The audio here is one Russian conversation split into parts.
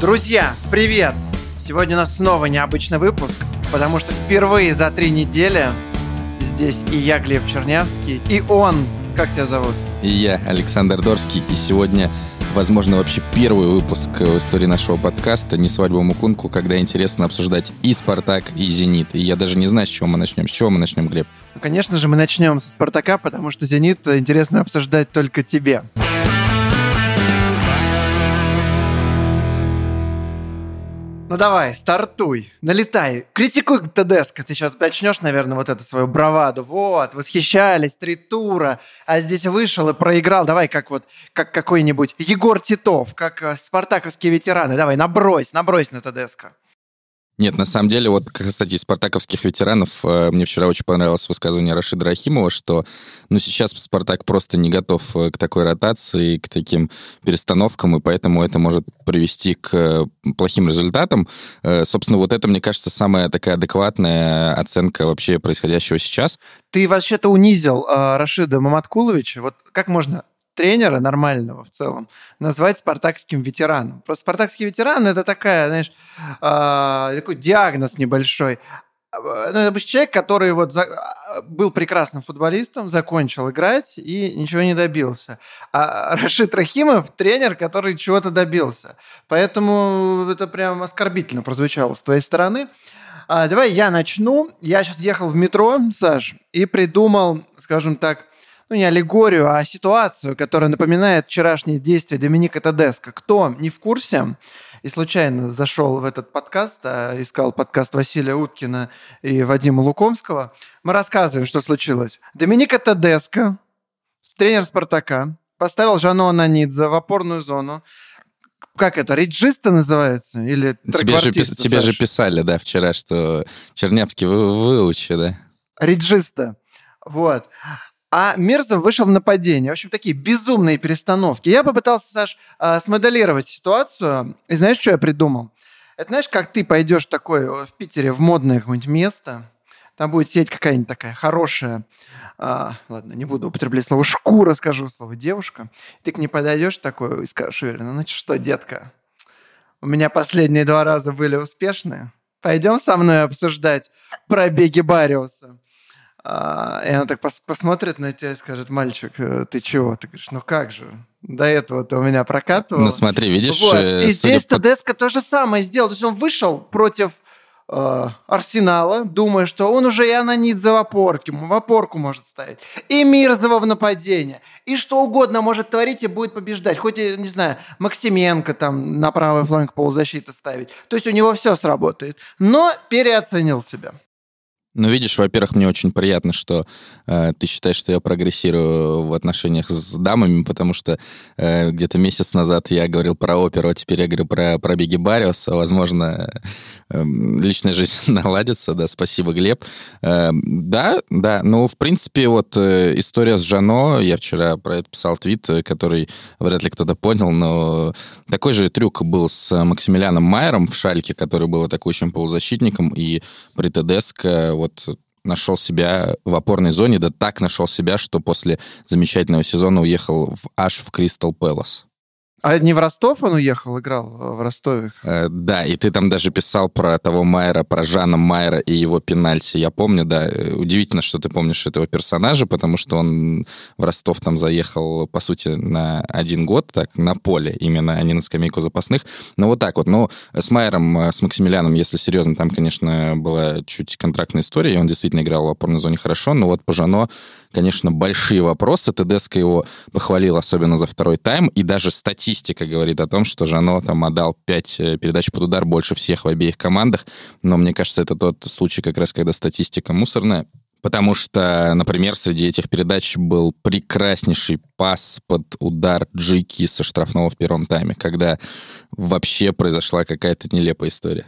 Друзья, привет! Сегодня у нас снова необычный выпуск, потому что впервые за три недели здесь и я, Глеб Чернявский, и он, как тебя зовут? И я, Александр Дорский, и сегодня, возможно, вообще первый выпуск в истории нашего подкаста «Не свадьба Мукунку», когда интересно обсуждать и «Спартак», и «Зенит». И я даже не знаю, с чего мы начнем. С чего мы начнем, Глеб? Ну, конечно же, мы начнем со «Спартака», потому что «Зенит» интересно обсуждать только тебе. Ну давай, стартуй, налетай. Критикуй ТДСК. Ты сейчас начнешь, наверное, вот эту свою браваду. Вот, восхищались, три тура, а здесь вышел и проиграл. Давай, как вот, как какой-нибудь Егор Титов, как э, спартаковские ветераны. Давай, набрось, набрось на ТДСК. Нет, на самом деле, вот, кстати, из спартаковских ветеранов э, мне вчера очень понравилось высказывание Рашида Рахимова, что ну, сейчас Спартак просто не готов э, к такой ротации, к таким перестановкам, и поэтому это может привести к э, плохим результатам. Собственно, вот это, мне кажется, самая такая адекватная оценка вообще происходящего сейчас. Ты вообще-то унизил э, Рашида Маматкуловича. Вот как можно тренера нормального в целом назвать спартакским ветераном. Просто спартакский ветеран это такая, знаешь, э, такой диагноз небольшой. Ну, это человек, который вот за, был прекрасным футболистом, закончил играть и ничего не добился. А Рашид Рахимов тренер, который чего-то добился. Поэтому это прям оскорбительно прозвучало с твоей стороны. А, давай я начну. Я сейчас ехал в метро, Саш, и придумал, скажем так, ну не аллегорию, а ситуацию, которая напоминает вчерашние действия Доминика Тедеско. Кто не в курсе и случайно зашел в этот подкаст, а искал подкаст Василия Уткина и Вадима Лукомского, мы рассказываем, что случилось. Доминика Тедеско, тренер «Спартака», поставил Жано Нанидзе в опорную зону, как это, реджиста называется? Или тебе же, тебе же писали, да, вчера, что Чернявский вы, выучи, да? Реджиста. Вот. А Мирзов вышел в нападение. В общем, такие безумные перестановки. Я попытался, Саш, а, смоделировать ситуацию. И знаешь, что я придумал? Это знаешь, как ты пойдешь такой в Питере в модное какое-нибудь место, там будет сеть какая-нибудь такая хорошая, а, ладно, не буду употреблять слово шкура, скажу слово девушка. Ты к ней подойдешь такой и скажешь уверенно, ну что, детка, у меня последние два раза были успешные. Пойдем со мной обсуждать пробеги Бариуса. А, и она так пос посмотрит на тебя и скажет, мальчик, э, ты чего? Ты говоришь, ну как же? До этого ты у меня прокатывал. Ну смотри, видишь... Вот. Э, и здесь по... Тедеско то же самое сделал. То есть он вышел против э, Арсенала, думая, что он уже и Ананидзе в опорке, в опорку может ставить, и Мирзова в нападение, и что угодно может творить и будет побеждать. Хоть, не знаю, Максименко там на правый фланг полузащиты ставить. То есть у него все сработает. Но переоценил себя. Ну, видишь, во-первых, мне очень приятно, что э, ты считаешь, что я прогрессирую в отношениях с дамами, потому что э, где-то месяц назад я говорил про оперу, а теперь я говорю про пробеги Бариуса. Возможно, личная жизнь наладится, да, спасибо, Глеб. Э, да, да, ну, в принципе, вот э, история с Жано, я вчера про это писал твит, э, который вряд ли кто-то понял, но такой же трюк был с Максимилианом Майером в Шальке, который был атакующим полузащитником, и при ТДСК вот нашел себя в опорной зоне, да так нашел себя, что после замечательного сезона уехал в, аж в Кристал Пэлас. А не в Ростов он уехал, играл э, в Ростове? Э, да, и ты там даже писал про того Майера, про Жана Майера и его пенальти. Я помню, да. Э, удивительно, что ты помнишь этого персонажа, потому что он в Ростов там заехал, по сути, на один год, так, на поле именно, а не на скамейку запасных. Но вот так вот. Но с Майером, э, с Максимилианом, если серьезно, там, конечно, была чуть контрактная история, и он действительно играл в опорной зоне хорошо, но вот по Жано конечно, большие вопросы. ТДСК его похвалил, особенно за второй тайм, и даже статистика говорит о том, что Жано там отдал 5 э, передач под удар больше всех в обеих командах, но мне кажется, это тот случай как раз, когда статистика мусорная, Потому что, например, среди этих передач был прекраснейший пас под удар Джики со штрафного в первом тайме, когда вообще произошла какая-то нелепая история.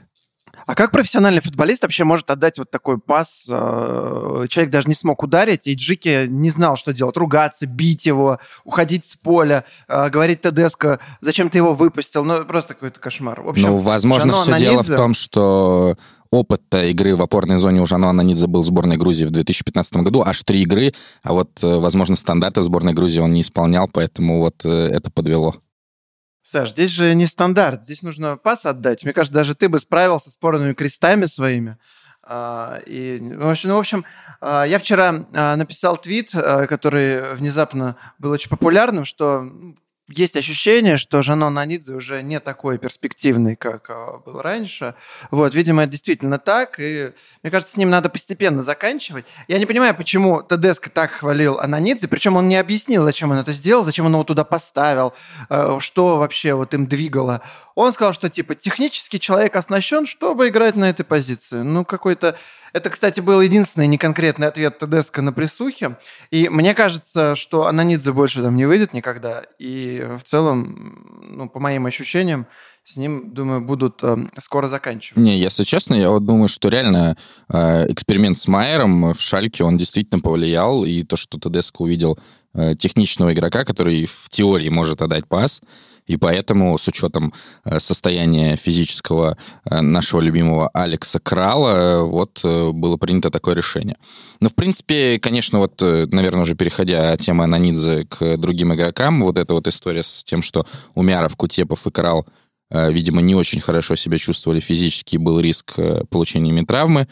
А как профессиональный футболист вообще может отдать вот такой пас? Э, человек даже не смог ударить, и Джики не знал, что делать. Ругаться, бить его, уходить с поля, э, говорить Тедеско, зачем ты его выпустил? Ну, просто какой-то кошмар. В общем, ну, возможно, все Ананидзе... дело в том, что опыт игры в опорной зоне у Жано Ананидзе был в сборной Грузии в 2015 году, аж три игры, а вот, э, возможно, стандарты сборной Грузии он не исполнял, поэтому вот это подвело. Саш, здесь же не стандарт, здесь нужно пас отдать. Мне кажется, даже ты бы справился с спорными крестами своими. А, и, в общем, ну, в общем, а, я вчера а, написал твит, который внезапно был очень популярным, что есть ощущение, что Жанон Анидзе уже не такой перспективный, как а, был раньше. Вот, видимо, это действительно так, и мне кажется, с ним надо постепенно заканчивать. Я не понимаю, почему Тедеско так хвалил Ананидзе, причем он не объяснил, зачем он это сделал, зачем он его туда поставил, э, что вообще вот им двигало. Он сказал, что типа технически человек оснащен, чтобы играть на этой позиции. Ну, какой-то это, кстати, был единственный неконкретный ответ Тедеско на присухе. И мне кажется, что Ананидзе больше там не выйдет никогда. И в целом, ну, по моим ощущениям, с ним, думаю, будут э, скоро заканчивать. Не, если честно, я вот думаю, что реально э, эксперимент с Майером в Шальке, он действительно повлиял, и то, что Тедеско увидел э, техничного игрока, который в теории может отдать пас, и поэтому с учетом э, состояния физического э, нашего любимого Алекса Крала, э, вот было принято такое решение. Но, в принципе, конечно, вот, наверное, уже переходя от темы Ананидзе к другим игрокам, вот эта вот история с тем, что Умяров, Кутепов и Крал, видимо, не очень хорошо себя чувствовали физически, был риск получения ими травмы,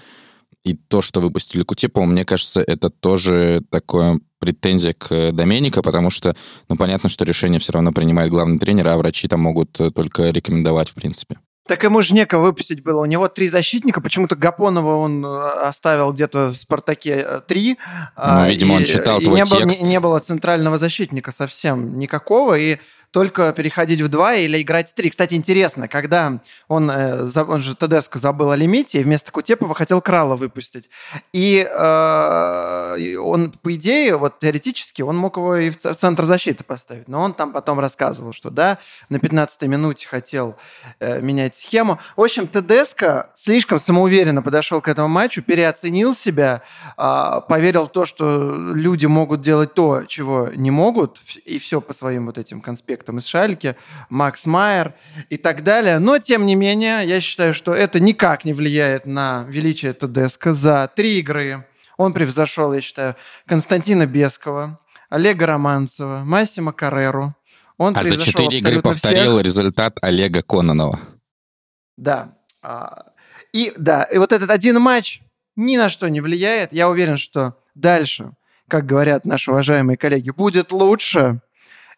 и то, что выпустили Кутепова, мне кажется, это тоже такое претензия к Доменика, потому что, ну, понятно, что решение все равно принимает главный тренер, а врачи там могут только рекомендовать, в принципе. Так ему же некого выпустить было. У него три защитника. Почему-то Гапонова он э, оставил где-то в «Спартаке» э, три. Ну, а, видимо, и, он читал и твой не текст. Было, не, не было центрального защитника совсем никакого. И только переходить в 2 или играть в 3. Кстати, интересно, когда он, э, он же Тедеско забыл о лимите, и вместо Кутепова хотел Крала выпустить. И э, он, по идее, вот теоретически, он мог его и в центр защиты поставить. Но он там потом рассказывал, что да, на 15-й минуте хотел э, менять схему. В общем, Тедеско слишком самоуверенно подошел к этому матчу, переоценил себя, э, поверил в то, что люди могут делать то, чего не могут, и все по своим вот этим конспектам там из Шальки, Макс Майер и так далее. Но, тем не менее, я считаю, что это никак не влияет на величие Тедеско. За три игры он превзошел, я считаю, Константина Бескова, Олега Романцева, Массима Карреру. Он а за четыре игры повторил всех. результат Олега Кононова. Да. А, и да, и вот этот один матч ни на что не влияет. Я уверен, что дальше, как говорят наши уважаемые коллеги, будет лучше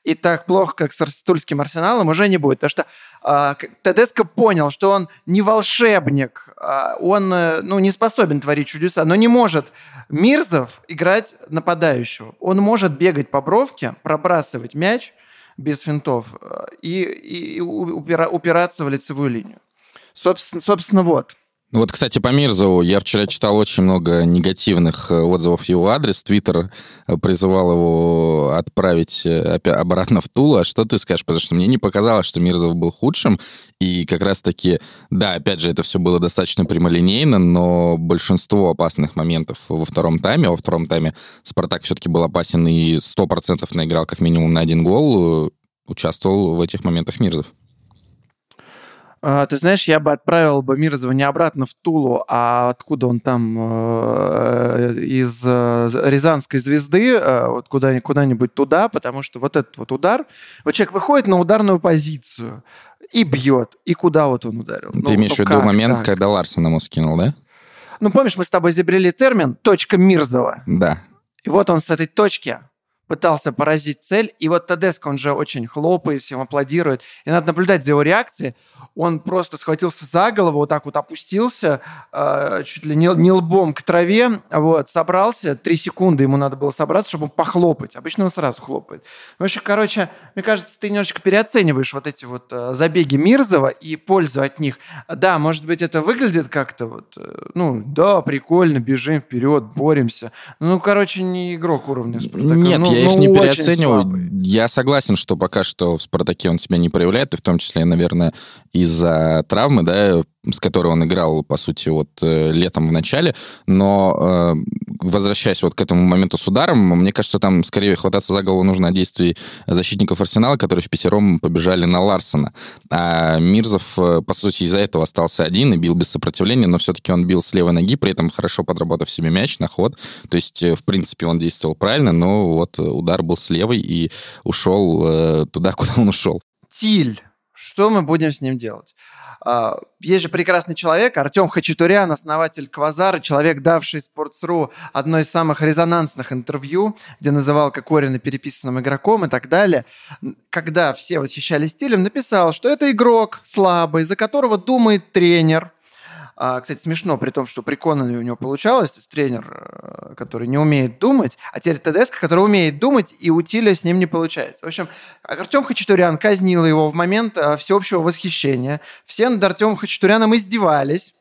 и так плохо, как с Тульским арсеналом, уже не будет. Потому что э, Тедеско понял, что он не волшебник, э, он э, ну, не способен творить чудеса, но не может Мирзов играть нападающего. Он может бегать по бровке, пробрасывать мяч без финтов э, и, и упира, упираться в лицевую линию. Собственно, собственно вот. Ну вот, кстати, по Мирзову я вчера читал очень много негативных э, отзывов его адрес. Твиттер э, призывал его отправить э, обратно в Тулу. А что ты скажешь? Потому что мне не показалось, что Мирзов был худшим. И как раз-таки, да, опять же, это все было достаточно прямолинейно, но большинство опасных моментов во втором тайме, во втором тайме Спартак все-таки был опасен и 100% наиграл как минимум на один гол, участвовал в этих моментах Мирзов. А, ты знаешь, я бы отправил бы Мирзова не обратно в Тулу, а откуда он там, э, из э, Рязанской звезды, э, вот куда, куда-нибудь туда, потому что вот этот вот удар, вот человек выходит на ударную позицию и бьет, и куда вот он ударил. Ты ну, имеешь в виду момент, так? когда Ларсон ему скинул, да? Ну, помнишь, мы с тобой изобрели термин «точка Мирзова». Да. И вот он с этой точки пытался поразить цель, и вот Тедеско, он же очень хлопает, всем аплодирует, и надо наблюдать за его реакцией. Он просто схватился за голову, вот так вот опустился, э, чуть ли не, не лбом к траве, вот, собрался, три секунды ему надо было собраться, чтобы похлопать. Обычно он сразу хлопает. В общем, короче, мне кажется, ты немножечко переоцениваешь вот эти вот э, забеги Мирзова и пользу от них. Да, может быть, это выглядит как-то вот, э, ну, да, прикольно, бежим вперед, боремся. Ну, короче, не игрок уровня Спартака. Нет, ну, я их не переоцениваю. Я согласен, что пока что в «Спартаке» он себя не проявляет, и в том числе, наверное, из-за травмы, да, с которой он играл, по сути, вот э, летом в начале. Но э, возвращаясь вот к этому моменту с ударом, мне кажется, там скорее хвататься за голову нужно о действии защитников Арсенала, которые в пятером побежали на Ларсона. А Мирзов, э, по сути, из-за этого остался один и бил без сопротивления, но все-таки он бил с левой ноги, при этом хорошо подработав себе мяч на ход. То есть, в принципе, он действовал правильно, но вот удар был с левой и ушел туда, куда он ушел. Тиль. Что мы будем с ним делать? А, есть же прекрасный человек, Артем Хачатурян, основатель Квазара, человек, давший Sports.ru одно из самых резонансных интервью, где называл Кокорина переписанным игроком и так далее. Когда все восхищались стилем, написал, что это игрок слабый, за которого думает тренер, а, кстати, смешно, при том, что при Конане у него получалось, то есть тренер, э, который не умеет думать, а теперь ТДСК, который умеет думать, и у Тиля с ним не получается. В общем, Артем Хачатурян казнил его в момент э, всеобщего восхищения. Все над Артемом Хачатуряном издевались.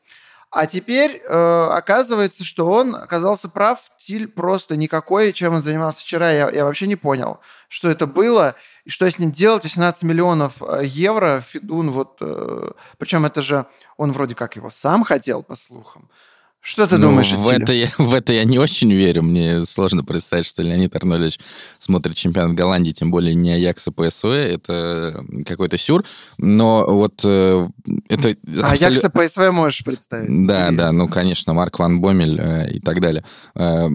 А теперь э, оказывается, что он оказался прав. Тиль просто никакой, чем он занимался вчера, я, я вообще не понял, что это было и что с ним делать. 18 миллионов э, евро Федун, вот, э, причем это же он вроде как его сам хотел, по слухам. Что ты ну, думаешь в это, я, в это я не очень верю. Мне сложно представить, что Леонид Арнольдович смотрит чемпионат Голландии, тем более не Аякс и ПСВ. Это какой-то сюр. Но вот э, это... Аякс и ПСВ можешь представить. Да, Интересно. да, ну, конечно, Марк Ван Бомель э, и так далее. Э,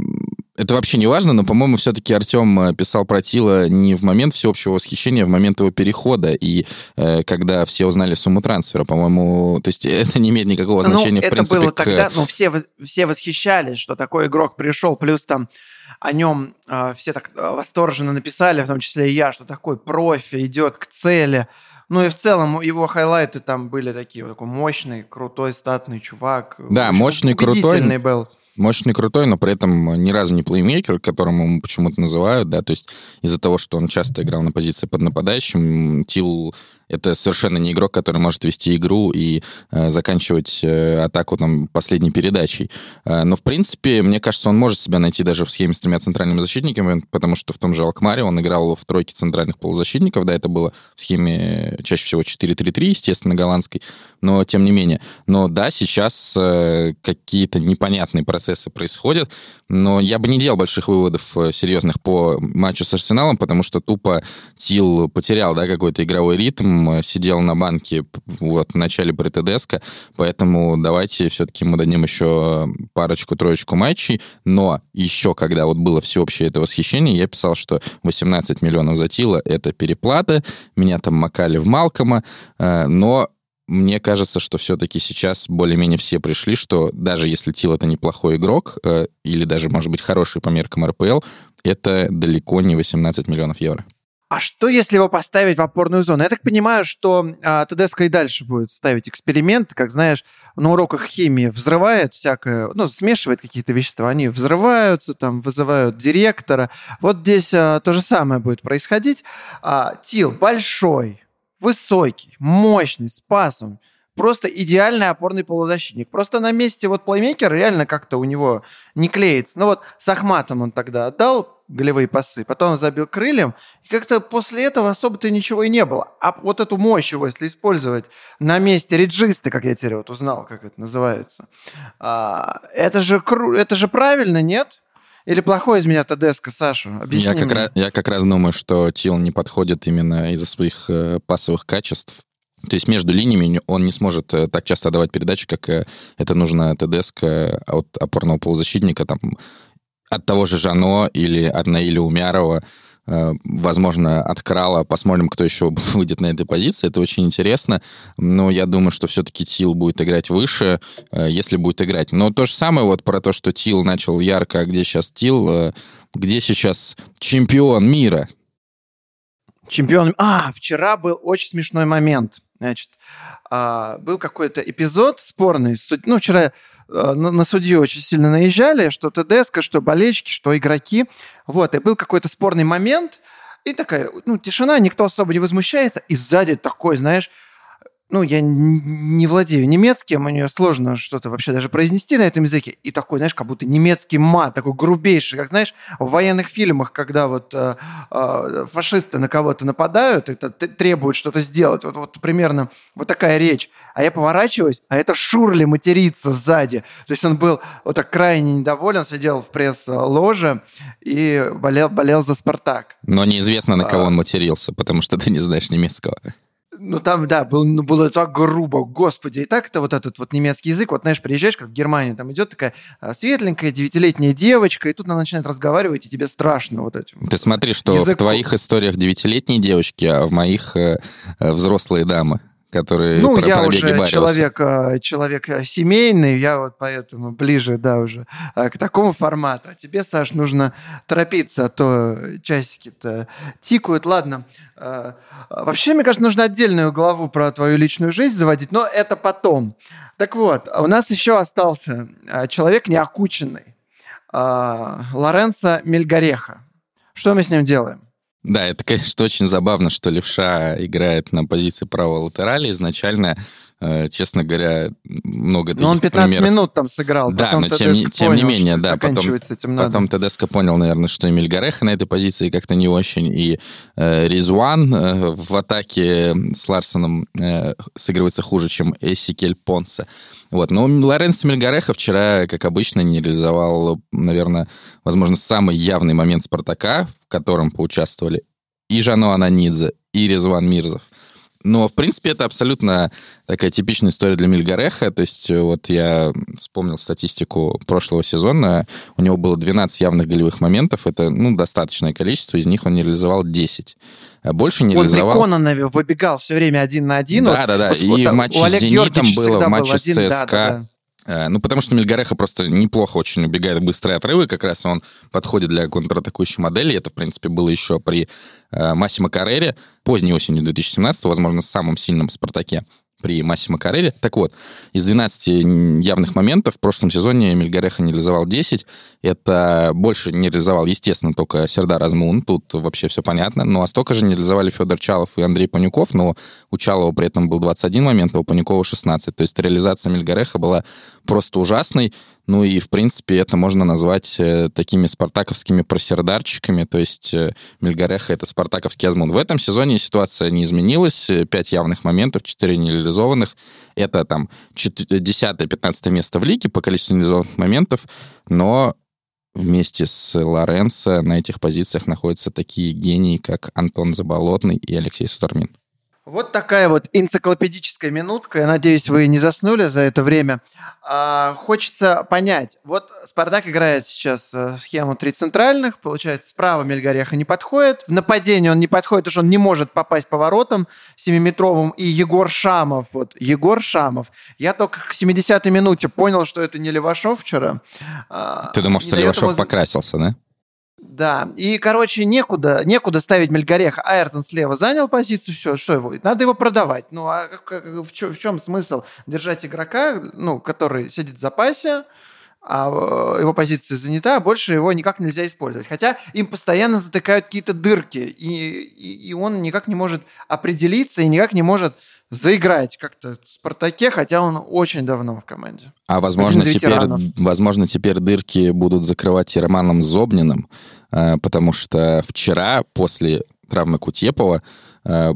это вообще не важно, но, по-моему, все-таки Артем э, писал про Тила не в момент всеобщего восхищения, а в момент его перехода, и э, когда все узнали сумму трансфера, по-моему, то есть это не имеет никакого ну, значения, ну, в принципе. это было к... тогда, ну, все, все восхищались, что такой игрок пришел, плюс там о нем э, все так э, восторженно написали, в том числе и я, что такой профи, идет к цели. Ну и в целом его хайлайты там были такие, вот такой мощный, крутой, статный чувак. Да, мощный, крутой. был мощный, крутой, но при этом ни разу не плеймейкер, которым ему почему-то называют, да, то есть из-за того, что он часто играл на позиции под нападающим, Тил это совершенно не игрок, который может вести игру и э, заканчивать э, атаку там последней передачей. Э, но, в принципе, мне кажется, он может себя найти даже в схеме с тремя центральными защитниками, потому что в том же Алкмаре он играл в тройке центральных полузащитников, да, это было в схеме чаще всего 4-3-3, естественно, голландской, но тем не менее. Но да, сейчас э, какие-то непонятные процессы происходят, но я бы не делал больших выводов э, серьезных по матчу с Арсеналом, потому что тупо Тил потерял, да, какой-то игровой ритм, сидел на банке вот, в начале БРТДСК, поэтому давайте все-таки мы дадим еще парочку-троечку матчей, но еще когда вот было всеобщее это восхищение, я писал, что 18 миллионов за Тила — это переплата, меня там макали в Малкома, э, но мне кажется, что все-таки сейчас более-менее все пришли, что даже если Тил это неплохой игрок, э, или даже, может быть, хороший по меркам РПЛ, это далеко не 18 миллионов евро. А что, если его поставить в опорную зону? Я так понимаю, что а, ТДСК и дальше будет ставить эксперимент, как знаешь, на уроках химии взрывает всякое, ну, смешивает какие-то вещества, они взрываются, там, вызывают директора. Вот здесь а, то же самое будет происходить. А, Тил большой, высокий, мощный, с пасом, просто идеальный опорный полузащитник. Просто на месте вот плеймейкера реально как-то у него не клеится. Ну вот с Ахматом он тогда отдал голевые пасы, потом забил крыльям, и как-то после этого особо-то ничего и не было. А вот эту мощь его, если использовать на месте реджисты, как я теперь вот узнал, как это называется, а, это, же, это же правильно, нет? Или плохой из меня Тедеско, Саша? Объясни я как, раз, я как раз думаю, что Тил не подходит именно из-за своих э, пасовых качеств. То есть между линиями он не сможет э, так часто давать передачи, как э, это нужно ТДСК от опорного полузащитника, там, от того же Жано или от Наиля Умярова, возможно, от Крала. Посмотрим, кто еще выйдет на этой позиции. Это очень интересно. Но я думаю, что все-таки Тил будет играть выше, если будет играть. Но то же самое вот про то, что Тил начал ярко, а где сейчас Тил, где сейчас чемпион мира? Чемпион... А, вчера был очень смешной момент. Значит, а, был какой-то эпизод спорный. Ну, вчера на, на судью очень сильно наезжали, что ТДСК, что болельщики, что игроки. Вот, и был какой-то спорный момент, и такая, ну, тишина, никто особо не возмущается, и сзади такой, знаешь, ну, я не владею немецким, мне сложно что-то вообще даже произнести на этом языке. И такой, знаешь, как будто немецкий мат, такой грубейший, как, знаешь, в военных фильмах, когда вот э, э, фашисты на кого-то нападают, это требуют что-то сделать. Вот, вот примерно вот такая речь. А я поворачиваюсь, а это Шурли матерится сзади. То есть он был вот так крайне недоволен, сидел в пресс-ложе и болел, болел за «Спартак». Но неизвестно, на кого а... он матерился, потому что ты не знаешь немецкого. Ну, там, да, был, ну, было так грубо, господи. И так это вот этот вот немецкий язык, вот, знаешь, приезжаешь, как в Германию, там идет такая а, светленькая девятилетняя девочка, и тут она начинает разговаривать, и тебе страшно вот этим. Ты смотри, что языком. в твоих историях девятилетние девочки, а в моих э, э взрослые дамы который Ну, про, я уже человек, э, человек э, семейный, я вот поэтому ближе, да, уже э, к такому формату. А тебе, Саш, нужно торопиться, а то часики-то тикают. Ладно, вообще, мне кажется, нужно отдельную главу про твою личную жизнь заводить, но это потом. Так вот, у нас еще остался человек неокученный, Лоренцо Мельгореха. Что мы с ним делаем? Да, это, конечно, очень забавно, что левша играет на позиции правого латерали. Изначально, честно говоря, много Но он 15 примеров. минут там сыграл. Да, но тем, не, тем не менее, да, потом, этим надо. потом Тедеско понял, наверное, что Эмиль Гореха на этой позиции как-то не очень. И э, Ризуан э, в атаке с Ларсоном э, сыгрывается хуже, чем Эсикель Понсе. Вот. Но Лоренцо Мельгареха вчера, как обычно, не реализовал, наверное, возможно, самый явный момент «Спартака», в котором поучаствовали и Жано Ананидзе, и Резван Мирзов. Но, в принципе, это абсолютно такая типичная история для Мильгареха. То есть вот я вспомнил статистику прошлого сезона. У него было 12 явных голевых моментов. Это, ну, достаточное количество. Из них он не реализовал 10. А больше не он реализовал... Он при Кононове выбегал все время один на один. Да-да-да. Вот, и вот, в матче с «Зенитом» было, в матче с ЦСКА. Да, да, да. Э, ну, потому что Мельгареха просто неплохо очень убегает в быстрые отрывы, как раз он подходит для контратакующей модели. Это, в принципе, было еще при э, Массимо Каррере поздней осенью 2017 возможно, самым сильном «Спартаке» при Массимо Карелли. Так вот, из 12 явных моментов в прошлом сезоне Мельгареха не реализовал 10. Это больше не реализовал, естественно, только Сердар Азмун. Тут вообще все понятно. Ну, а столько же не реализовали Федор Чалов и Андрей Панюков, но у Чалова при этом был 21 момент, а у Панюкова 16. То есть реализация Мельгареха была просто ужасной. Ну и, в принципе, это можно назвать э, такими спартаковскими просердарчиками, то есть э, Мельгареха — это спартаковский Азмун. В этом сезоне ситуация не изменилась, э, пять явных моментов, четыре нереализованных. Это там 10-15 место в лиге по количеству нереализованных моментов, но вместе с Лоренцо на этих позициях находятся такие гении, как Антон Заболотный и Алексей Сутармин. Вот такая вот энциклопедическая минутка. Я надеюсь, вы не заснули за это время. А, хочется понять. Вот Спартак играет сейчас э, в схему три центральных. Получается, справа Мельгореха не подходит. В нападении он не подходит, потому что он не может попасть по воротам семиметровым. И Егор Шамов. Вот Егор Шамов. Я только к 70-й минуте понял, что это не Левашов вчера. А, Ты думал, что Левашов ему... покрасился, да? Да, и, короче, некуда, некуда ставить Мельгореха. Айртон слева занял позицию, все, что его? Надо его продавать. Ну, а в, чем, в чем смысл держать игрока, ну, который сидит в запасе, а э, его позиция занята, а больше его никак нельзя использовать. Хотя им постоянно затыкают какие-то дырки, и, и, и он никак не может определиться и никак не может заиграть как-то в «Спартаке», хотя он очень давно в команде. А возможно теперь, возможно, теперь дырки будут закрывать и Романом Зобниным, э, потому что вчера после травмы Кутепова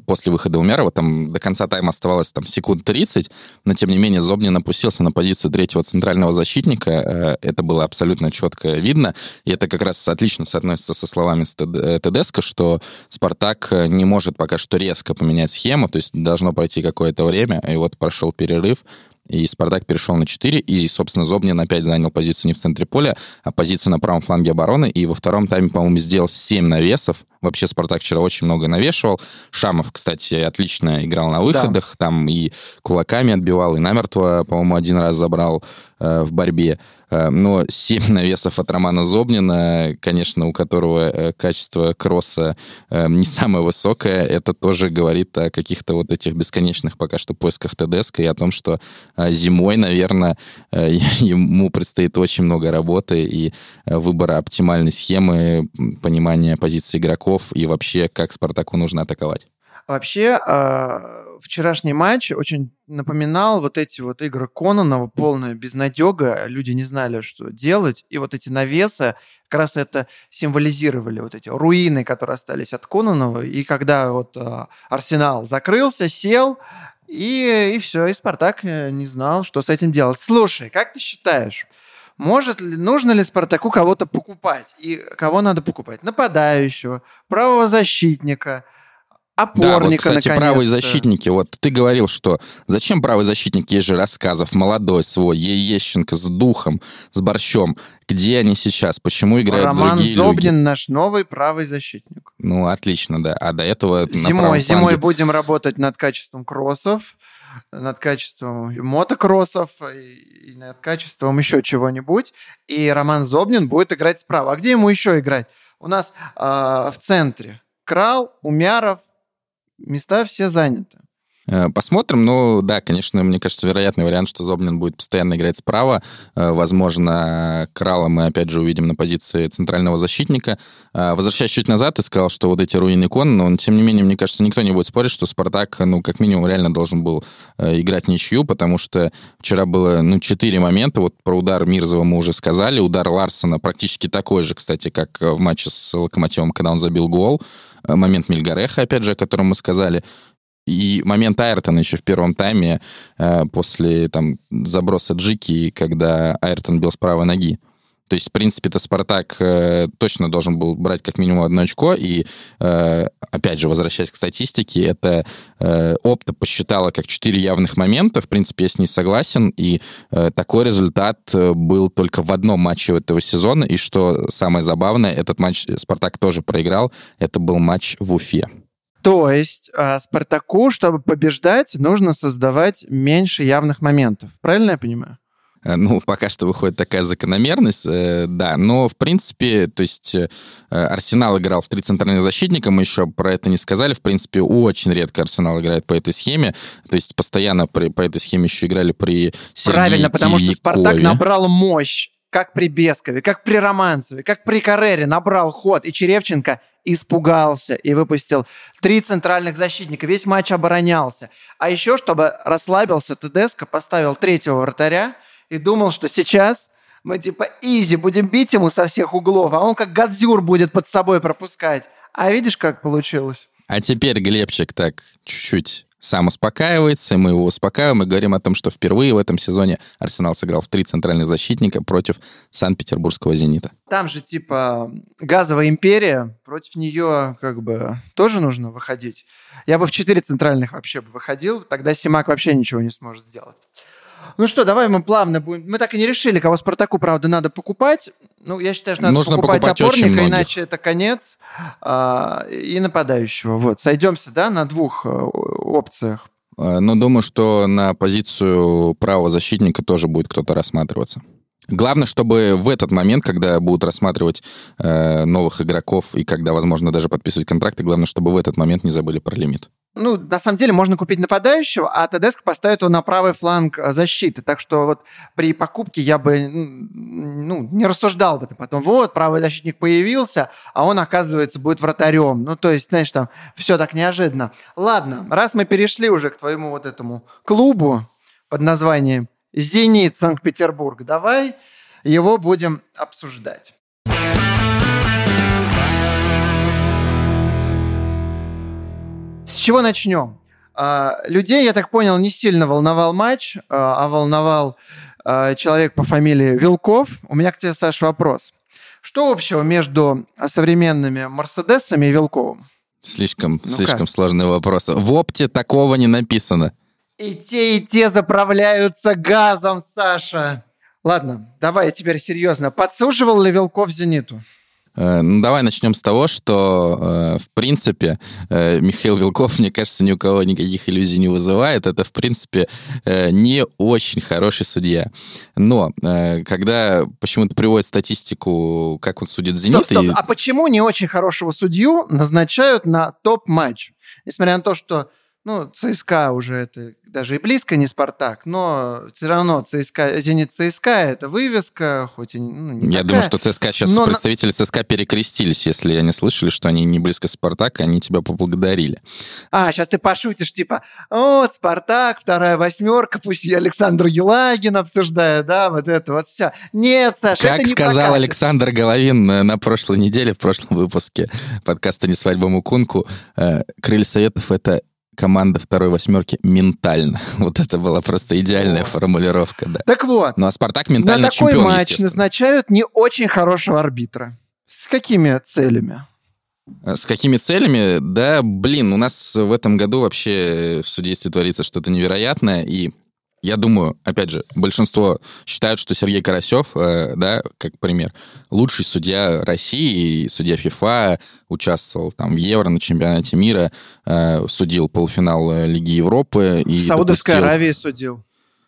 после выхода Умерова, там до конца тайма оставалось там секунд 30, но тем не менее Зобнин опустился на позицию третьего центрального защитника, э, это было абсолютно четко видно, и это как раз отлично соотносится со словами э, Тедеско, что Спартак не может пока что резко поменять схему, то есть должно пройти какое-то время, и вот прошел перерыв, и Спартак перешел на 4, и, собственно, Зобнин опять занял позицию не в центре поля, а позицию на правом фланге обороны, и во втором тайме, по-моему, сделал 7 навесов. Вообще Спартак вчера очень много навешивал. Шамов, кстати, отлично играл на выходах, да. там и кулаками отбивал, и намертво, по-моему, один раз забрал э, в борьбе. Э, но 7 навесов от Романа Зобнина, конечно, у которого э, качество кросса э, не самое высокое, это тоже говорит о каких-то вот этих бесконечных пока что поисках ТДСК и о том, что зимой, наверное, ему предстоит очень много работы и выбора оптимальной схемы, понимания позиции игроков и вообще, как Спартаку нужно атаковать. Вообще, э, вчерашний матч очень напоминал вот эти вот игры Кононова, полная безнадега, люди не знали, что делать, и вот эти навесы как раз это символизировали, вот эти руины, которые остались от Кононова, и когда вот э, Арсенал закрылся, сел, и, и все, и Спартак э, не знал, что с этим делать. Слушай, как ты считаешь, может ли, нужно ли Спартаку кого-то покупать? И кого надо покупать? Нападающего, правого защитника – опорника, да, вот, кстати, правые защитники. Вот ты говорил, что зачем правый защитник, есть же рассказов, молодой свой, Ещенко с духом, с борщом. Где они сейчас? Почему играют Роман другие Зобнин люди? наш новый правый защитник. Ну, отлично, да. А до этого Зимой, зимой фланге- будем работать над качеством кроссов, над качеством мотокроссов и, и над качеством еще чего-нибудь. И Роман Зобнин будет играть справа. А где ему еще играть? У нас а, в центре Крал, Умяров, места все заняты. Э, Посмотрим. Ну, да, конечно, мне кажется, вероятный вариант, что Зобнин будет постоянно играть справа. Э, Возможно, Крала мы опять же увидим на позиции центрального защитника. Э, Возвращаясь чуть назад, ты сказал, что вот эти руины икон, но тем не менее, мне кажется, никто не будет спорить, что Спартак, ну, как минимум, реально должен был играть ничью, потому что вчера было, ну, четыре момента. Вот про удар Мирзова мы уже сказали. Удар Ларсона практически такой же, кстати, как в матче с Локомотивом, когда он забил гол. Э, Момент Мильгареха, опять же, о котором мы сказали. И момент Айртона еще в первом тайме э, после там заброса Джики, когда Айртон бил с правой ноги. То есть, в принципе-то Спартак э, точно должен был брать как минимум одно очко. И, э, опять же, возвращаясь к статистике, это э, Опта посчитала как четыре явных момента. В принципе, я с ней согласен. И э, такой результат э, был только в одном матче этого сезона. И что самое забавное, этот матч Спартак тоже проиграл. Это был матч в Уфе. То есть а, Спартаку, чтобы побеждать, нужно создавать меньше явных моментов. Правильно я понимаю? Э, Ну, пока что выходит такая закономерность, э, да. Но, в принципе, то есть э, Арсенал играл в три центральных защитника, мы еще про это не сказали. В принципе, очень редко Арсенал играет по этой схеме. То есть постоянно при- по этой схеме еще играли при Сергее Правильно, потому что Спартак набрал мощь, как при Бескове, как при Романцеве, как при Карере, набрал ход, и Черевченко испугался и выпустил три центральных защитника. Весь матч оборонялся. А еще, чтобы расслабился, Тедеско поставил третьего вратаря и думал, что сейчас мы типа изи будем бить ему со всех углов, а он как Гадзюр будет под собой пропускать. А видишь, как получилось? А теперь Глебчик так чуть-чуть сам успокаивается, мы его успокаиваем и говорим о том, что впервые в этом сезоне Арсенал сыграл в три центральных защитника против Санкт-Петербургского «Зенита». Там же типа газовая империя, против нее как бы тоже нужно выходить. Я бы в четыре центральных вообще бы выходил, тогда Симак вообще ничего не сможет сделать. Ну что, давай мы плавно будем. Мы так и не решили, кого Спартаку, правда, надо покупать. Ну, я считаю, что надо Нужно покупать, покупать опорника, иначе это конец. а, и нападающего. Вот, сойдемся, да, на двух э, опциях. Э, Но думаю, что на позицию правого защитника тоже будет кто-то рассматриваться. Главное, чтобы в этот момент, когда будут рассматривать э, новых игроков и когда, возможно, даже подписывать контракты, главное, чтобы в этот момент не забыли про лимит. Ну, на самом деле, можно купить нападающего, а Тедеско поставит его на правый фланг э, защиты. Так что вот при покупке я бы ну, не рассуждал бы. Потом, вот, правый защитник появился, а он, оказывается, будет вратарем. Ну, то есть, знаешь, там все так неожиданно. Ладно, раз мы перешли уже к твоему вот этому клубу под названием «Зенит Санкт-Петербург», давай его будем обсуждать. С чего начнем? А, Людей, я так понял, не сильно волновал матч, а а волновал а, человек по фамилии Вилков. У меня к тебе, Саш, вопрос. Что общего между современными Мерседесами и Вилковым? Слишком, Ну слишком как? сложный вопрос. В опте такого не написано. И те, и те заправляются газом, Саша. Ладно, давай теперь серьезно. Подсуживал ли Вилков Зениту? Э, Ну, давай начнем с того, что, э, в принципе, э, Михаил Вилков, мне кажется, ни у кого никаких иллюзий не вызывает. Это, в принципе, не очень хороший судья. Но когда почему-то приводят статистику, как он судит «Зенит», Стоп, стоп. и- А почему не очень хорошего судью назначают на топ-матч? Несмотря на то, что ну, ЦСКА уже это даже и близко не Спартак, но все равно ЦСКА, Зенит ЦСКА это вывеска, хоть и ну, не я такая. думаю, что ЦСКА сейчас Но представители ЦСКА перекрестились, если они слышали, что они не близко Спартак, они тебя поблагодарили. А, сейчас ты пошутишь, типа, вот, Спартак, вторая восьмерка, пусть и Александр Елагин обсуждает, да, вот это вот все. Нет, Саша, Как это не сказал прокатит. Александр Головин на прошлой неделе, в прошлом выпуске подкаста «Не свадьба Мукунку», э, Крылья Советов — это команда второй восьмерки ментально. Вот это была просто идеальная формулировка, да. Так вот, Ну а Спартак на ментально такой чемпион, матч назначают не очень хорошего арбитра. С какими целями? С какими целями? Да, блин, у нас в этом году вообще в судействе творится что-то невероятное, и я думаю, опять же, большинство считают, что Сергей Карасев, э, да, как пример, лучший судья России, судья ФИФА, участвовал там в Евро, на чемпионате мира, э, судил полуфинал э, Лиги Европы. В Саудовской допустил... Аравии судил.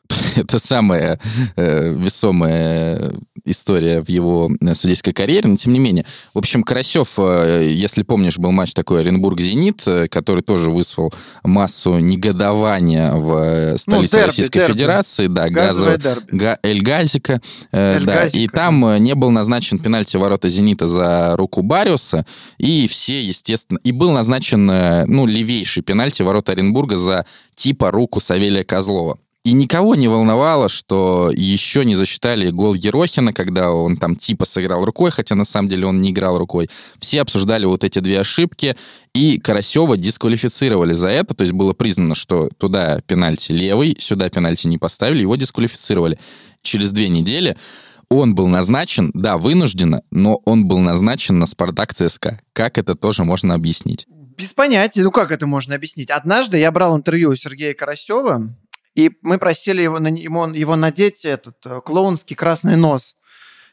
это самая э, весомая история в его э, судейской карьере, но тем не менее. В общем, Карасев, э, если помнишь, был матч такой Оренбург-Зенит, э, который тоже вызвал массу негодования в э, столице ну, дерби, Российской дерби. Федерации, да, газовое Га, Эль-Газика, э, Эль да, и там не был назначен пенальти ворота Зенита за руку Бариуса, и все, естественно, и был назначен, ну, левейший пенальти ворота Оренбурга за типа руку Савелия Козлова. И никого не волновало, что еще не засчитали гол Ерохина, когда он там типа сыграл рукой, хотя на самом деле он не играл рукой. Все обсуждали вот эти две ошибки, и Карасева дисквалифицировали за это, то есть было признано, что туда пенальти левый, сюда пенальти не поставили, его дисквалифицировали. Через две недели он был назначен, да, вынужденно, но он был назначен на «Спартак ЦСКА». Как это тоже можно объяснить? Без понятия. Ну, как это можно объяснить? Однажды я брал интервью у Сергея Карасева, и мы просили его, его, его надеть этот э, клоунский красный нос.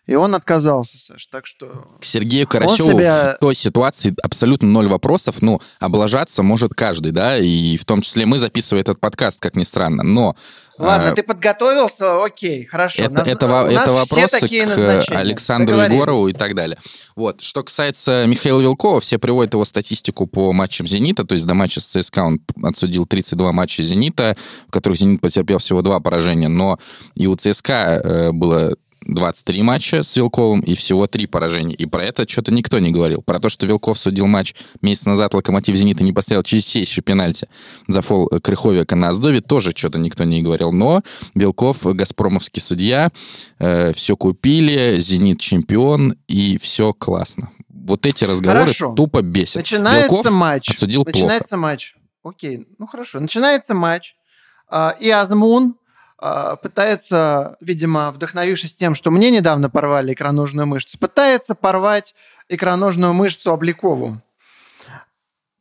И он отказался, Саш. Так что... К Сергею Карасеву себя... в той ситуации абсолютно ноль вопросов. Ну, облажаться может каждый, да, и в том числе мы записываем этот подкаст, как ни странно. Но Ладно, а, ты подготовился, окей, хорошо. Это, нас, это, у это вопросы к Александру Егорову и так далее. Вот. Что касается Михаила Вилкова, все приводят его статистику по матчам «Зенита», то есть до матча с ЦСКА он отсудил 32 матча «Зенита», в которых «Зенит» потерпел всего два поражения, но и у ЦСКА э, было 23 матча с Вилковым и всего 3 поражения. И про это что-то никто не говорил. Про то, что Вилков судил матч месяц назад Локомотив Зенита не поставил чистейший пенальти за фол Крыховика на Аздове, тоже что-то никто не говорил. Но Вилков, газпромовский судья, э, все купили, Зенит чемпион, и все классно. Вот эти разговоры хорошо. тупо бесят. Начинается Вилков матч. Отсудил Начинается плохо. матч. Окей, ну хорошо. Начинается матч. Uh, и Азмун а, пытается, видимо, вдохновившись тем, что мне недавно порвали икроножную мышцу, пытается порвать икроножную мышцу Облякову.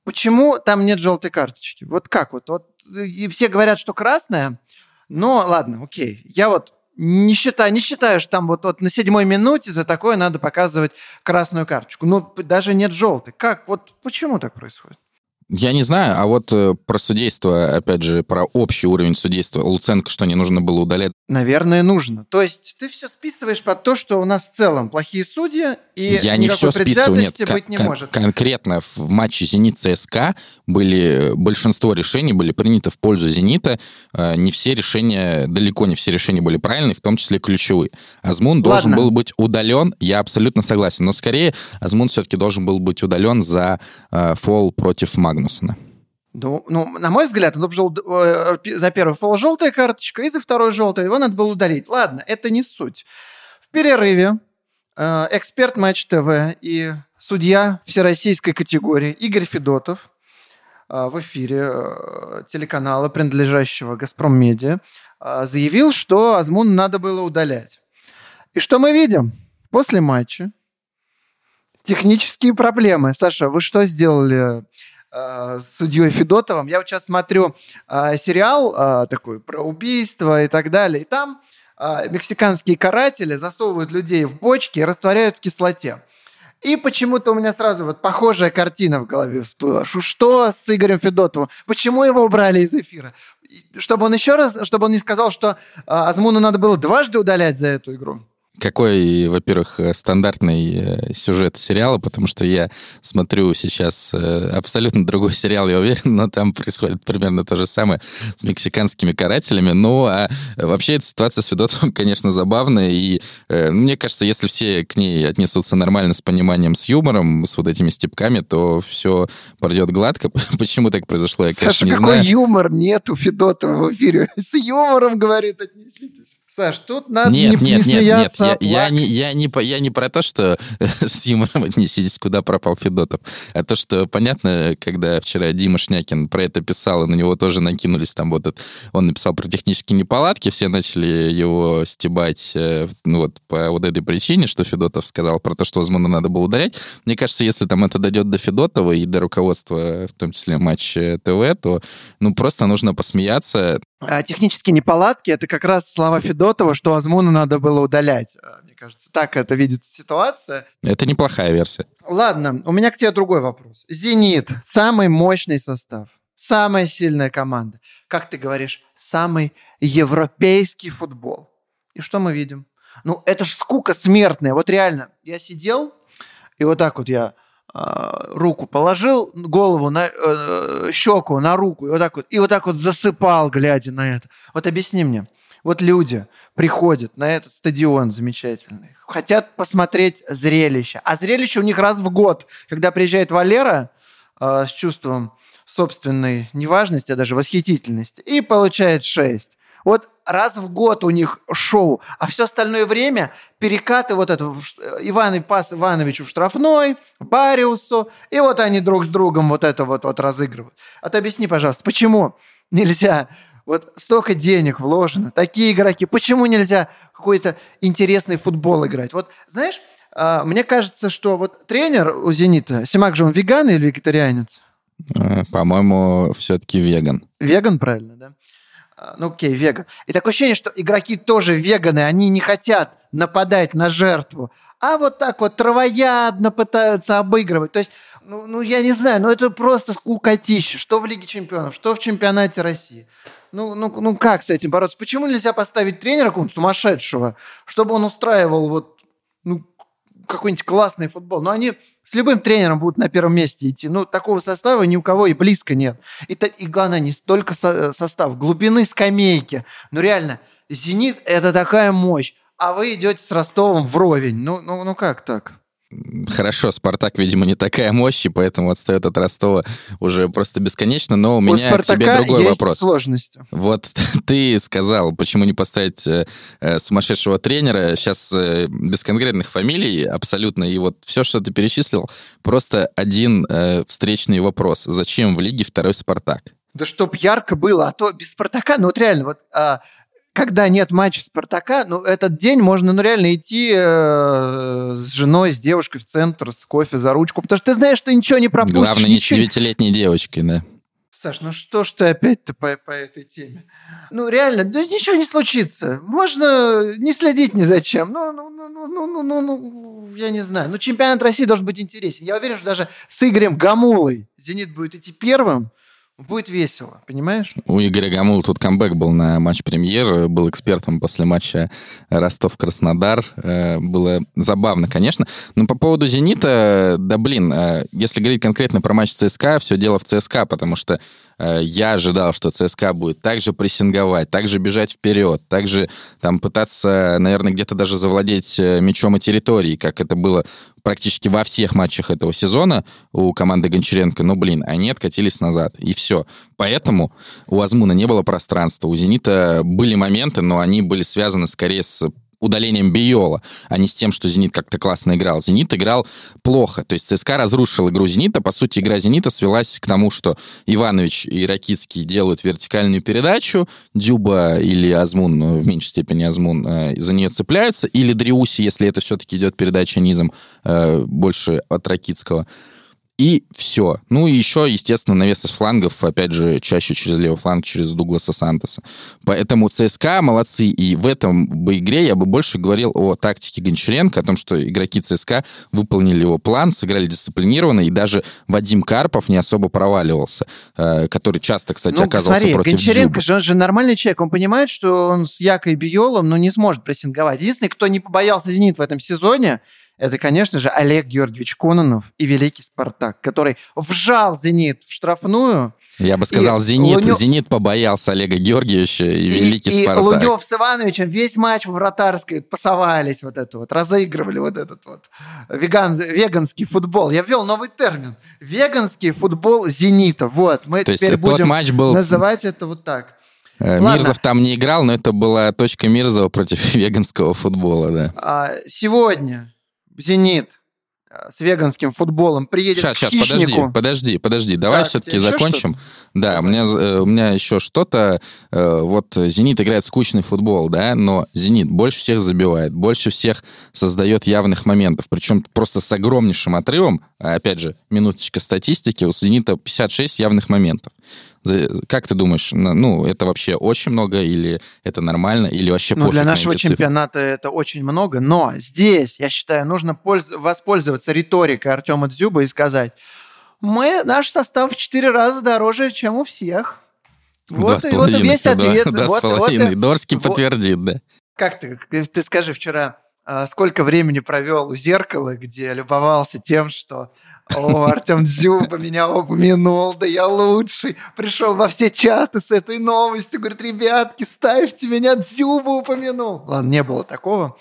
Почему там нет желтой карточки? Вот как вот? вот и все говорят, что красная, но ладно, окей. Я вот не считаю, не считаю, что там вот, вот на седьмой минуте за такое надо показывать красную карточку. Но даже нет желтой. Как? Вот почему так происходит? Я не знаю, а вот э, про судейство, опять же, про общий уровень судейства, Луценко что, не нужно было удалять? Наверное, нужно. То есть ты все списываешь под то, что у нас в целом плохие судьи, и Я не все списываю, нет. быть не может. Конкретно в матче «Зенит-ЦСКА» были, большинство решений были приняты в пользу «Зенита». Э, не все решения, далеко не все решения были правильные, в том числе ключевые. Азмун Ладно. должен был быть удален, я абсолютно согласен, но скорее Азмун все-таки должен был быть удален за э, фол против. Магнусона? Ну, ну, на мой взгляд, он был э, за первый фол желтая карточка, и за второй желтый его надо было удалить. Ладно, это не суть. В перерыве эксперт Матч ТВ и судья всероссийской категории Игорь Федотов э, в эфире э, телеканала, принадлежащего «Газпром Медиа», э, заявил, что Азмун надо было удалять. И что мы видим? После матча технические проблемы. Саша, вы что сделали э, судьей Федотовым. Я вот сейчас смотрю э, сериал э, такой про убийство и так далее. И там э, мексиканские каратели засовывают людей в бочки и растворяют в кислоте. И почему-то у меня сразу вот похожая картина в голове всплыла. Что с Игорем Федотовым? Почему его убрали из эфира? Чтобы он еще раз, чтобы он не сказал, что э, Азмуну надо было дважды удалять за эту игру какой, во-первых, э, стандартный э, сюжет сериала, потому что я смотрю сейчас э, абсолютно другой сериал, я уверен, но там происходит примерно то же самое с мексиканскими карателями. Ну, а вообще эта ситуация с Федотовым, конечно, забавная, и мне кажется, если все к ней отнесутся нормально, с пониманием, с юмором, с вот этими степками, то все пройдет гладко. Почему так произошло, я, Саша, конечно, не какой юмор нет у Федотова в эфире? С юмором, говорит, отнеситесь. Саш, тут надо нет, не, нет, не нет, смеяться, нет, я, я, не, я, не, я не про то, что с юмором отнеситесь, куда пропал Федотов, а то, что понятно, когда вчера Дима Шнякин про это писал, и на него тоже накинулись там вот этот, он написал про технические неполадки, все начали его стебать э, ну вот по вот этой причине, что Федотов сказал про то, что, возможно, надо было удалять. Мне кажется, если там это дойдет до Федотова и до руководства, в том числе матч ТВ, то ну просто нужно посмеяться, технические неполадки — это как раз слова Федотова, что Азмуна надо было удалять. А, Мне кажется, так это видится ситуация. это неплохая версия. Ладно, у меня к тебе другой вопрос. «Зенит» — самый мощный состав, самая сильная команда. Как ты говоришь, самый европейский футбол. И что мы видим? Ну, это ж скука смертная. Вот реально, я сидел, и вот так вот я а, руку положил, голову на э, щеку, на руку, и вот так вот, и вот так вот засыпал, глядя на это. Вот объясни мне, вот люди приходят на этот стадион замечательный, хотят посмотреть зрелище, а зрелище у них раз в год, когда приезжает Валера э, с чувством собственной неважности, а даже восхитительности, и получает 6. Вот раз в год у них шоу, а все остальное время перекаты вот это Иван пас Ивановичу в штрафной, Бариусу, и вот они друг с другом вот это вот, вот разыгрывают. А ты объясни, пожалуйста, почему нельзя вот столько денег вложено, такие игроки, почему нельзя какой-то интересный футбол играть? Вот знаешь, а, мне кажется, что вот тренер у «Зенита», Симак же он веган или вегетарианец? Э, По-моему, все-таки веган. Веган, правильно, да? А, Ну, окей, веган. И такое ощущение, что игроки тоже веганы, они не хотят нападать на жертву, а вот так вот травоядно пытаются обыгрывать. То есть, ну, ну я не знаю, ну это просто скукотища. Что в Лиге Чемпионов, что в Чемпионате России. Ну, ну, ну как с этим бороться? Почему нельзя поставить тренера какого-нибудь сумасшедшего, чтобы он устраивал вот какой-нибудь классный футбол. Но они с любым тренером будут на первом месте идти. Ну, такого состава ни у кого и близко нет. И, и главное, не столько со- состав, глубины скамейки. Ну, реально, «Зенит» — это такая мощь. А вы идете с Ростовом вровень. Ну, ну, ну как так? Хорошо, Спартак, видимо, не такая мощь, и поэтому отстает от Ростова уже просто бесконечно. Но у У меня к тебе «Спартака» другой есть вопрос. сложности. Вот ты сказал, почему не поставить э, э, сумасшедшего тренера. Сейчас э, без конкретных фамилий абсолютно. И вот все, что ты перечислил, просто один э, встречный вопрос. Зачем в лиге второй Спартак? Да чтоб ярко было, а то без «Спартака», ну вот реально, вот а, когда нет матча «Спартака», ну этот день можно ну реально идти э, с женой, с девушкой в центр, с кофе за ручку, потому что ты знаешь, что ничего не пропустишь. Главное, не ничего... девятилетней девочкой, да. Саш, ну что ж ты опять-то по, по этой теме? Ну реально, да ничего не случится. Можно не следить ни за чем. Ну, ну, ну, ну, ну, ну, ну, ну, я не знаю. Ну чемпионат России должен быть интересен. Я уверен, что даже с Игорем Гамулой «Зенит» будет идти первым, будет весело, понимаешь? У Игоря Гамула тут камбэк был на матч премьер, был экспертом после матча Ростов-Краснодар. Э, Было забавно, конечно. Но по поводу «Зенита», да блин, э, если говорить конкретно про матч ЦСКА, все дело в ЦСКА, потому что э, я ожидал, что ЦСКА будет также прессинговать, также бежать вперед, также там пытаться, наверное, где-то даже завладеть э, мячом и территорией, как это было практически во всех матчах этого сезона у команды Гончаренко. Но, блин, они откатились назад, и все. Поэтому у Азмуна не было пространства, у «Зенита» были моменты, но они были связаны скорее с удалением Биола, а не с тем, что «Зенит» как-то классно играл. «Зенит» играл плохо. То есть ЦСКА разрушил игру «Зенита». По сути, игра «Зенита» свелась к тому, что Иванович и Ракицкий делают вертикальную передачу, Дюба или Азмун, ну, в меньшей степени Азмун, э, за нее цепляются, или Дриуси, если это все-таки идет передача низом, э, больше от Ракицкого. И все. Ну и еще, естественно, навес из флангов, опять же, чаще через левый фланг, через Дугласа Сантоса. Поэтому ЦСКА молодцы. И в этом бы игре я бы больше говорил о тактике Гончаренко, о том, что игроки ЦСКА выполнили его план, сыграли дисциплинированно, и даже Вадим Карпов не особо проваливался, э, который часто, кстати, ну, оказывался смотри, против Гончаренко же, он же нормальный человек, он понимает, что он с Якой Биолом, ну, не сможет прессинговать. Единственный, кто не побоялся «Зенит» в этом сезоне, это, конечно же, Олег Георгиевич Кононов и великий «Спартак», который вжал «Зенит» в штрафную. Я бы сказал, и Зенит, Лунё- Зенит побоялся Олега Георгиевича и, великий и Спартак. Лунев с Ивановичем весь матч в вратарской пасовались вот это вот, разыгрывали вот этот вот веган, веганский футбол. Я ввел новый термин. Веганский футбол «Зенита». Вот, мы То теперь будем матч был называть это вот так. Э, Ладно. Мирзов там не играл, но это была точка Мирзова против веганского футбола, да. А, сегодня «Зенит» с веганским футболом приедет Сейчас, к сейчас, хищнику. подожди, подожди, подожди. Давай Так, все-таки закончим. Да, Давай. у меня, э, у меня еще что-то. э, Вот «Зенит» играет скучный футбол, да, но «Зенит» больше всех забивает, больше всех создает явных моментов, причем просто с огромнейшим отрывом. А, Опять же, минуточка статистики, у «Зенита» 56 явных моментов. Как ты думаешь, ну, это вообще очень много, или это нормально, или вообще Ну, для на нашего эти цифры? чемпионата это очень много, но здесь, я считаю, нужно польз- воспользоваться риторикой Артема Дзюба и сказать, мы, наш состав в четыре раза дороже, чем у всех. Вот, и вот и весь да, ответ. Два Вот- с вот половиной. Дорский вот- подтвердит, да. Как ты, ты скажи вчера, а, сколько времени провел у зеркала, где любовался тем, что о, Артем Дзюба меня упомянул, да я лучший. Пришел во все чаты с этой новостью, говорит, ребятки, ставьте меня, Дзюба упомянул. Ладно, не было такого.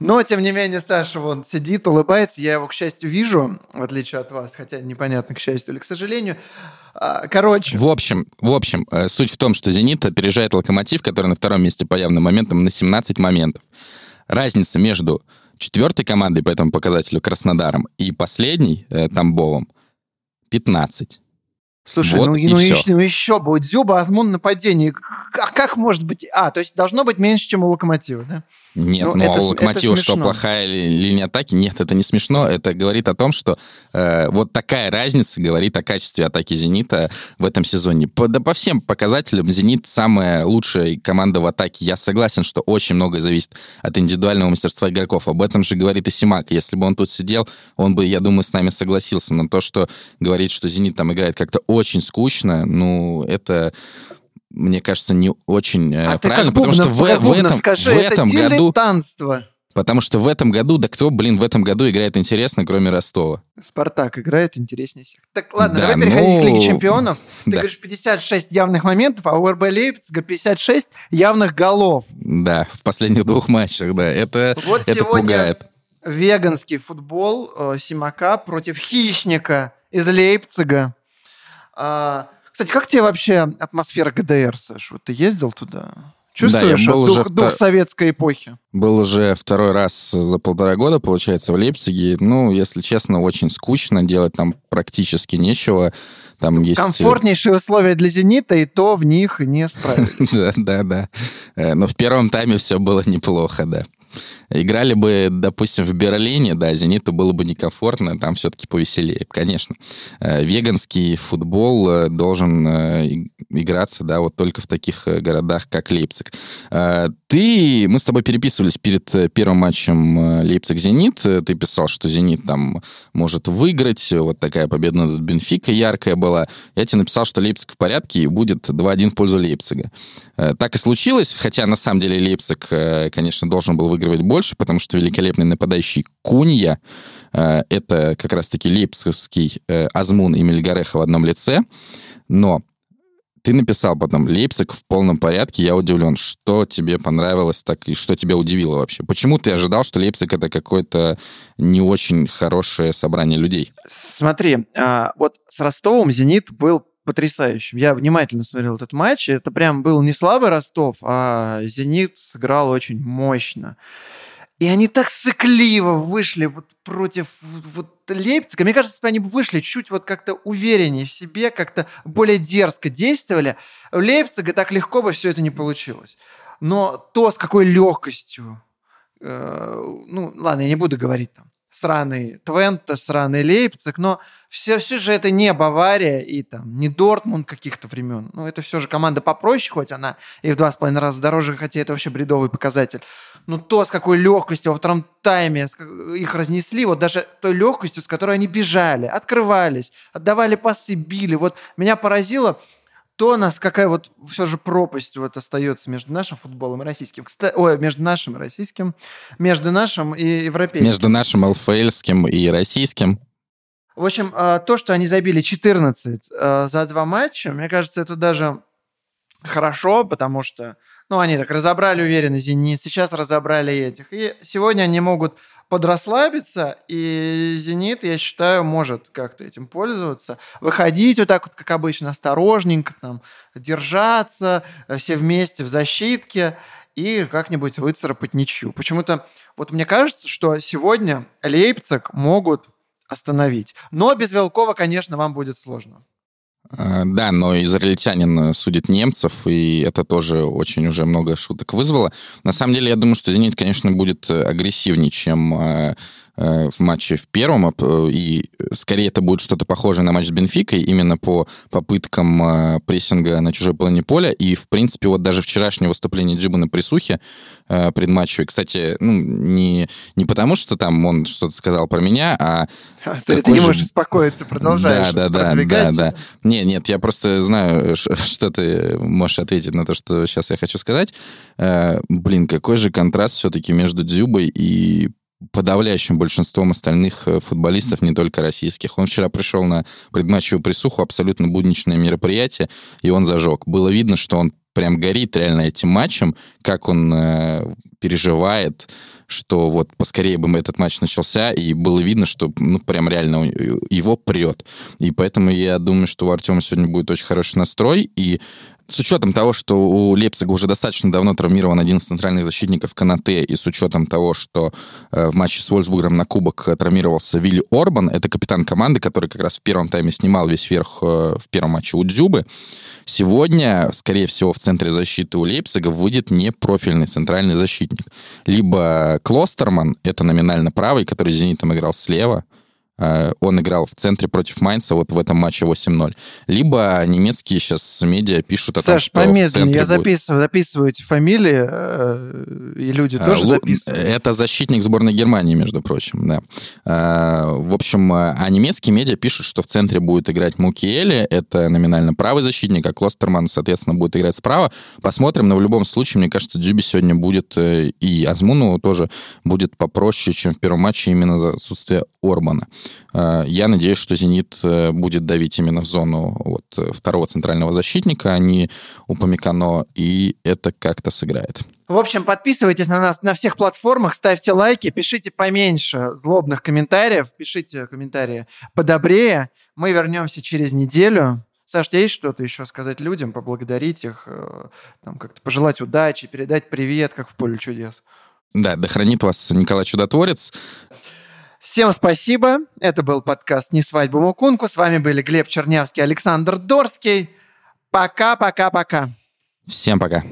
Но, тем не менее, Саша вон сидит, улыбается. Я его, к счастью, вижу, в отличие от вас, хотя непонятно, к счастью или к сожалению. А, Короче, В общем, в общем, э, суть в том, что «Зенит» опережает «Локомотив», который на втором месте по явным моментам на 17 моментов. Разница между четвертой командой по этому показателю Краснодаром и последней э, Тамбовом 15. Слушай, Вот ну, и ну, еще, ну еще будет Дзюба, Азмун нападение. А как может быть? А, то есть должно быть меньше, чем у Локомотива, да? Нет, Ну, ну, это а у Локомотива что, плохая ли- линия атаки? Нет, это не смешно. Это говорит о том, что э, вот такая разница говорит о качестве атаки «Зенита» в этом сезоне. По, да по всем показателям «Зенит» самая лучшая команда в атаке. Я согласен, что очень многое зависит от индивидуального мастерства игроков. Об этом же говорит и Симак. Если бы он тут сидел, он бы, я думаю, с нами согласился. Но то, что говорит, что «Зенит» там играет как-то очень скучно, ну, это... Мне кажется, не очень э, а ты правильно, как потому что в, Бубнов, в этом, скажи, в это этом году дилетантство. Потому что в этом году, да кто, блин, в этом году играет интересно, кроме Ростова? Спартак играет интереснее всех. Так, ладно, Да, давай переходить к ну, Лиге Чемпионов. Ты да. говоришь, 56 явных моментов, а у РБ Лейпцига 56 явных голов. Да, в последних двух матчах, да. Это, Вот это сегодня пугает. веганский футбол э, Симака против хищника из Лейпцига. А, кстати, как тебе вообще атмосфера ГДР, Саш? Вот ты ездил туда? Чувствуешь я был дух, уже дух советской эпохи? Был уже второй раз за полтора года, получается, в Лейпциге. Ну, если честно, очень скучно, делать там практически нечего. Там есть... э, Комфортнейшие условия для «Зенита», и то в них не справились. Да, да, да. Э, Но в первом тайме все было неплохо, да. Играли бы, допустим, в Берлине, да, «Зениту» было бы некомфортно, там все-таки повеселее, конечно. Э, Веганский футбол э, должен э, играться, да, вот только в таких городах, как Лейпциг. Ты, мы с тобой переписывались перед первым матчем Лейпциг-Зенит, ты писал, что «Зенит» там может выиграть, вот такая победа над Бенфика яркая была. Я тебе написал, что Лейпциг в порядке и будет 2-1 в пользу Лейпцига. Так и случилось, хотя на самом деле Лейпциг, конечно, должен был выигрывать больше, потому что великолепный нападающий Кунья, э, это как раз-таки лейпцигский э, Азмун и Мельгареха в одном лице, но ты написал потом «Лейпциг в полном порядке», я удивлен. Что тебе понравилось так и что тебя удивило вообще? Почему ты ожидал, что Лейпциг это какое-то не очень хорошее собрание людей? Смотри, а, вот с Ростовом «Зенит» был потрясающим. Я внимательно смотрел этот матч. Это прям был не слабый Ростов, а «Зенит» сыграл очень мощно. И они так сыкливо вышли вот против вот, Лейпцига. Мне кажется, если бы они вышли чуть вот как-то увереннее в себе, как-то более дерзко действовали, у Лейпцига так легко бы все это не получилось. Но то, с какой легкостью, э, ну, ладно, я не буду говорить там, сраный Твенте, сраный Лейпциг, но все, все же это не Бавария и там не Дортмунд каких-то времен. Ну, это все же команда попроще, хоть она и в два с половиной раза дороже, хотя это вообще бредовый показатель. Но то, с какой легкостью во втором тайме их разнесли, вот даже той легкостью, с которой они бежали, открывались, отдавали пасы, били. Вот меня поразило то, у нас какая вот все же пропасть вот остается между нашим футболом и российским. Кста- Ой, между нашим и российским, между нашим и европейским. Между нашим ЛФЛским и российским. В общем, а, то, что они забили 14 а, за два матча, мне кажется, это даже хорошо, потому что, ну, они так разобрали уверенно «Зенит», сейчас разобрали этих. И сегодня они могут подрасслабиться, и «Зенит», я считаю, может как-то этим пользоваться. Выходить вот так вот, как обычно, осторожненько, там, держаться, э, все вместе в защитке и как-нибудь выцарапать ничью. Почему-то вот мне кажется, что сегодня Лейпциг могут остановить. Но без Велкова, конечно, вам будет сложно. А, да, но израильтянин судит немцев, и это тоже очень уже много шуток вызвало. На самом деле, я думаю, что «Зенит», конечно, будет агрессивнее, чем э, Э, в матче в первом, э, и скорее это будет что-то похожее на матч с Бенфикой, именно по попыткам э, прессинга на чужой половине поля, и, в принципе, вот даже вчерашнее выступление Джиба на присухе предматчевой, кстати, ну, не, не потому, что там он что-то сказал про меня, а... Ты, ты не можешь же... успокоиться, продолжаешь да, да, да, да, да. Не, нет, я просто знаю, что ты можешь ответить на то, что сейчас я хочу сказать. Блин, какой же контраст все-таки между Дзюбой и подавляющим большинством остальных э, футболистов, не только российских. Он вчера пришел на предматчевую присуху, абсолютно будничное мероприятие, и он зажег. Было видно, что он прям горит реально этим матчем, как он э, переживает, что вот поскорее бы этот матч начался, и было видно, что ну прям реально его прет. И поэтому я думаю, что у Артема сегодня будет очень хороший настрой, и с учетом того, что у Лейпцига уже достаточно давно травмирован один из центральных защитников Канате, и с учетом того, что э, в матче с Вольсбургом на кубок травмировался Вилли Орбан, это капитан команды, который как раз в первом тайме снимал весь верх э, в первом матче у Дзюбы, сегодня, скорее всего, в центре защиты у Лейпцига выйдет не профильный центральный защитник. Либо Клостерман, это номинально правый, который с «Зенитом» играл слева, Э, он играл в центре против Майнца вот в этом матче 8-0. Либо немецкие сейчас медиа пишут о Саш, том, что помедленнее, я записываю, записываю эти фамилии, э, и люди а, тоже записывают. Это защитник сборной Германии, между прочим, да. В общем, а немецкие медиа пишут, что в центре будет играть Мукиэли, это номинально правый защитник, а Клостерман, соответственно, будет играть справа. Посмотрим, но в любом случае, мне кажется, Дзюби сегодня будет, и Азмуну тоже будет попроще, чем в первом матче именно за отсутствие Орбана. Э, я надеюсь, что «Зенит» э, будет давить именно в зону вот, э, второго центрального защитника, а не у Памикано, и это как-то сыграет. В общем, подписывайтесь на нас на всех платформах, ставьте лайки, пишите поменьше злобных комментариев, пишите комментарии подобрее. Мы вернемся через неделю. Саш, тебе есть что-то еще сказать людям, поблагодарить их, там, как-то пожелать удачи, передать привет, как в поле чудес? Да, да хранит вас Николай Чудотворец. Всем спасибо. Это был подкаст «Не свадьба Мукунку». С вами были Глеб Чернявский, Александр Дорский. Пока-пока-пока. Всем пока.